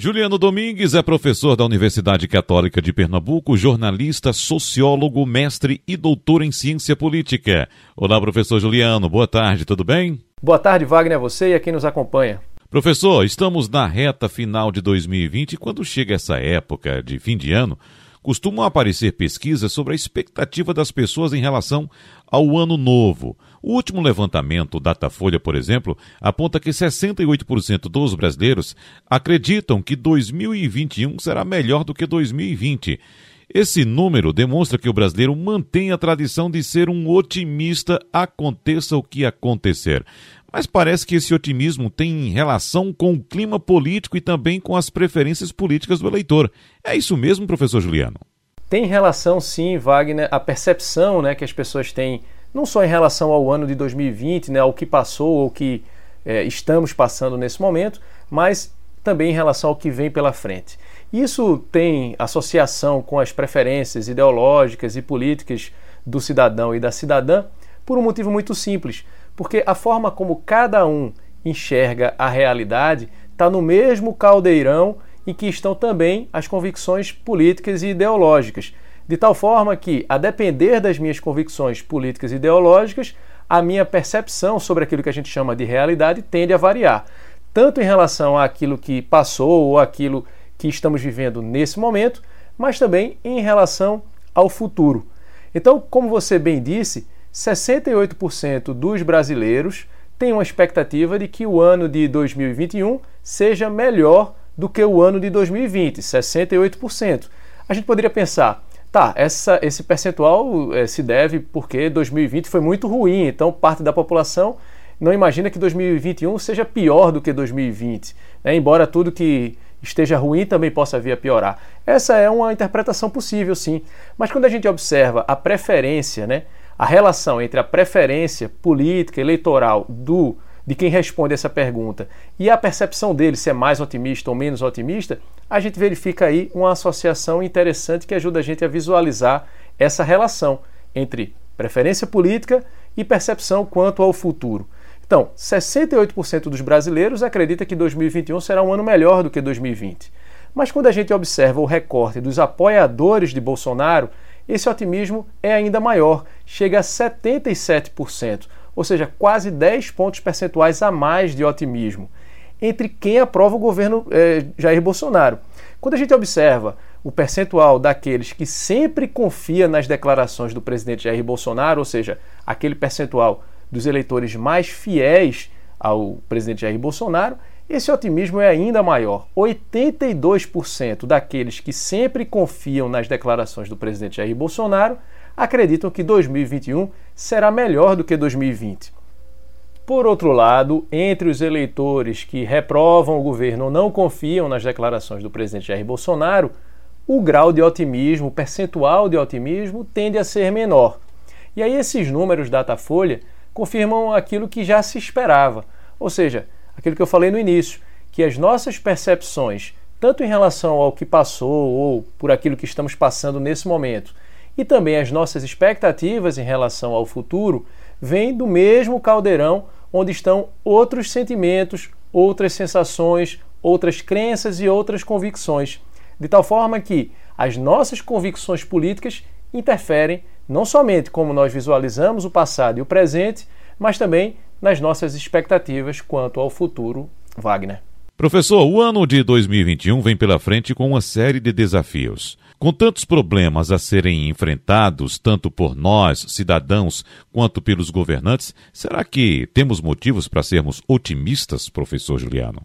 Juliano Domingues é professor da Universidade Católica de Pernambuco, jornalista, sociólogo, mestre e doutor em ciência política. Olá, professor Juliano, boa tarde, tudo bem? Boa tarde, Wagner, a você e a quem nos acompanha. Professor, estamos na reta final de 2020 e quando chega essa época de fim de ano, costumam aparecer pesquisas sobre a expectativa das pessoas em relação ao ano novo. O último levantamento Datafolha, por exemplo, aponta que 68% dos brasileiros acreditam que 2021 será melhor do que 2020. Esse número demonstra que o brasileiro mantém a tradição de ser um otimista, aconteça o que acontecer. Mas parece que esse otimismo tem relação com o clima político e também com as preferências políticas do eleitor. É isso mesmo, professor Juliano? Tem relação, sim, Wagner, a percepção né, que as pessoas têm, não só em relação ao ano de 2020, né, ao que passou ou que é, estamos passando nesse momento, mas também em relação ao que vem pela frente. Isso tem associação com as preferências ideológicas e políticas do cidadão e da cidadã por um motivo muito simples porque a forma como cada um enxerga a realidade está no mesmo caldeirão em que estão também as convicções políticas e ideológicas. De tal forma que, a depender das minhas convicções políticas e ideológicas, a minha percepção sobre aquilo que a gente chama de realidade tende a variar, tanto em relação àquilo que passou ou aquilo que estamos vivendo nesse momento, mas também em relação ao futuro. Então, como você bem disse, 68% dos brasileiros têm uma expectativa de que o ano de 2021 seja melhor do que o ano de 2020, 68%. A gente poderia pensar, tá, essa, esse percentual é, se deve porque 2020 foi muito ruim, então parte da população não imagina que 2021 seja pior do que 2020, né? embora tudo que esteja ruim também possa vir a piorar. Essa é uma interpretação possível, sim. Mas quando a gente observa a preferência, né, a relação entre a preferência política, eleitoral do de quem responde essa pergunta e a percepção dele se é mais otimista ou menos otimista, a gente verifica aí uma associação interessante que ajuda a gente a visualizar essa relação entre preferência política e percepção quanto ao futuro. Então, 68% dos brasileiros acredita que 2021 será um ano melhor do que 2020. Mas quando a gente observa o recorte dos apoiadores de Bolsonaro, esse otimismo é ainda maior, chega a 77%, ou seja, quase 10 pontos percentuais a mais de otimismo entre quem aprova o governo eh, Jair Bolsonaro. Quando a gente observa o percentual daqueles que sempre confia nas declarações do presidente Jair Bolsonaro, ou seja, aquele percentual dos eleitores mais fiéis ao presidente Jair Bolsonaro, esse otimismo é ainda maior. 82% daqueles que sempre confiam nas declarações do presidente Jair Bolsonaro acreditam que 2021 será melhor do que 2020. Por outro lado, entre os eleitores que reprovam o governo ou não confiam nas declarações do presidente Jair Bolsonaro, o grau de otimismo, o percentual de otimismo tende a ser menor. E aí esses números Datafolha confirmam aquilo que já se esperava, ou seja, aquilo que eu falei no início, que as nossas percepções, tanto em relação ao que passou ou por aquilo que estamos passando nesse momento, e também as nossas expectativas em relação ao futuro, vêm do mesmo caldeirão onde estão outros sentimentos, outras sensações, outras crenças e outras convicções. De tal forma que as nossas convicções políticas interferem não somente como nós visualizamos o passado e o presente, mas também nas nossas expectativas quanto ao futuro, Wagner. Professor, o ano de 2021 vem pela frente com uma série de desafios. Com tantos problemas a serem enfrentados, tanto por nós, cidadãos, quanto pelos governantes, será que temos motivos para sermos otimistas, professor Juliano?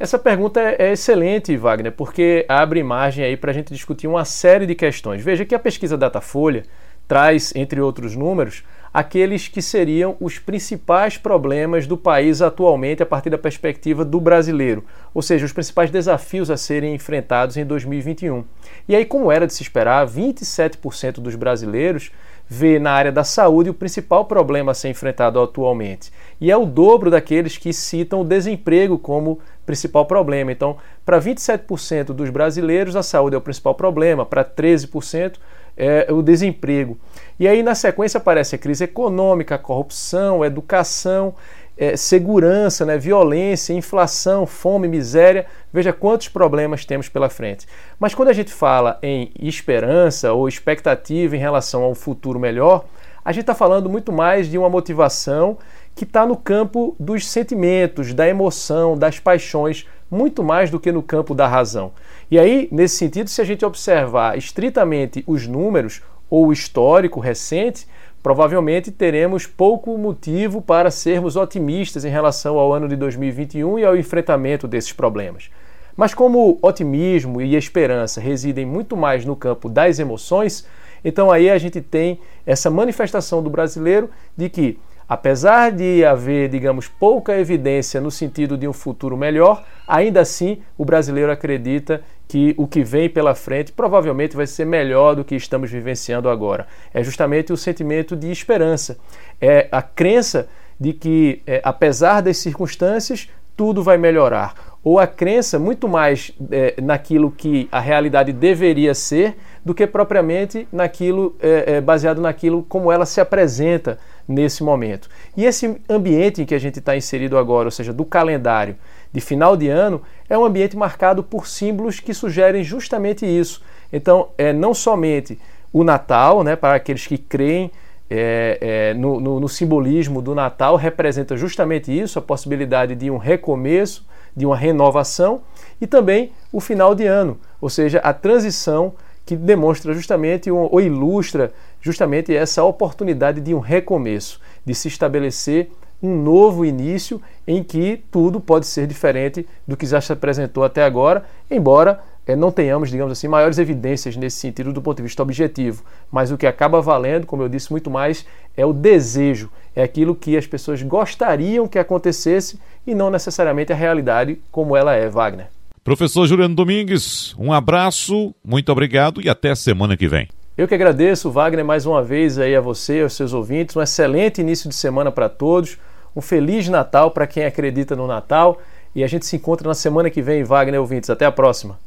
Essa pergunta é excelente, Wagner, porque abre margem aí para a gente discutir uma série de questões. Veja que a pesquisa Datafolha traz, entre outros números, aqueles que seriam os principais problemas do país atualmente a partir da perspectiva do brasileiro, ou seja, os principais desafios a serem enfrentados em 2021. E aí, como era de se esperar, 27% dos brasileiros vê na área da saúde o principal problema a ser enfrentado atualmente. E é o dobro daqueles que citam o desemprego como principal problema. Então, para 27% dos brasileiros, a saúde é o principal problema, para 13% é o desemprego. E aí, na sequência, aparece a crise econômica, a corrupção, a educação. é, segurança, né, violência, inflação, fome, miséria. Veja quantos problemas temos pela frente. Mas quando a gente fala em esperança ou expectativa em relação a um futuro melhor, a gente está falando muito mais de uma motivação que está no campo dos sentimentos, da emoção, das paixões, muito mais do que no campo da razão. E aí, nesse sentido, se a gente observar estritamente os números ou o histórico recente, provavelmente teremos pouco motivo para sermos otimistas em relação ao ano de 2021 e ao enfrentamento desses problemas. Mas como otimismo e esperança residem muito mais no campo das emoções, então aí a gente tem essa manifestação do brasileiro de que Apesar de haver, digamos, pouca evidência no sentido de um futuro melhor, ainda assim o brasileiro acredita que o que vem pela frente provavelmente vai ser melhor do que estamos vivenciando agora. É justamente o sentimento de esperança, é a crença de que, é, apesar das circunstâncias, tudo vai melhorar. Ou a crença muito mais é, naquilo que a realidade deveria ser do que propriamente naquilo é, é baseado naquilo como ela se apresenta nesse momento. E esse ambiente em que a gente está inserido agora, ou seja, do calendário de final de ano, é um ambiente marcado por símbolos que sugerem justamente isso. Então, é não somente o Natal, né, para aqueles que creem é, é, no, no, no, simbolismo do Natal, representa justamente isso, a possibilidade de um recomeço, de uma renovação, e também o final de ano, ou seja, a transição que demonstra justamente ou ilustra justamente essa oportunidade de um recomeço, de se estabelecer um novo início em que tudo pode ser diferente do que já se apresentou até agora, embora é, não tenhamos, digamos assim, maiores evidências nesse sentido do ponto de vista objetivo. Mas o que acaba valendo, como eu disse muito mais, é o desejo, é aquilo que as pessoas gostariam que acontecesse e não necessariamente a realidade como ela é, Wagner. Professor Juliano Domingues, um abraço, muito obrigado e até semana que vem. Eu que agradeço, Wagner, mais uma vez aí a você, aos seus ouvintes. Um excelente início de semana para todos. Um feliz Natal para quem acredita no Natal. E a gente se encontra na semana que vem, Wagner ouvintes. Até a próxima.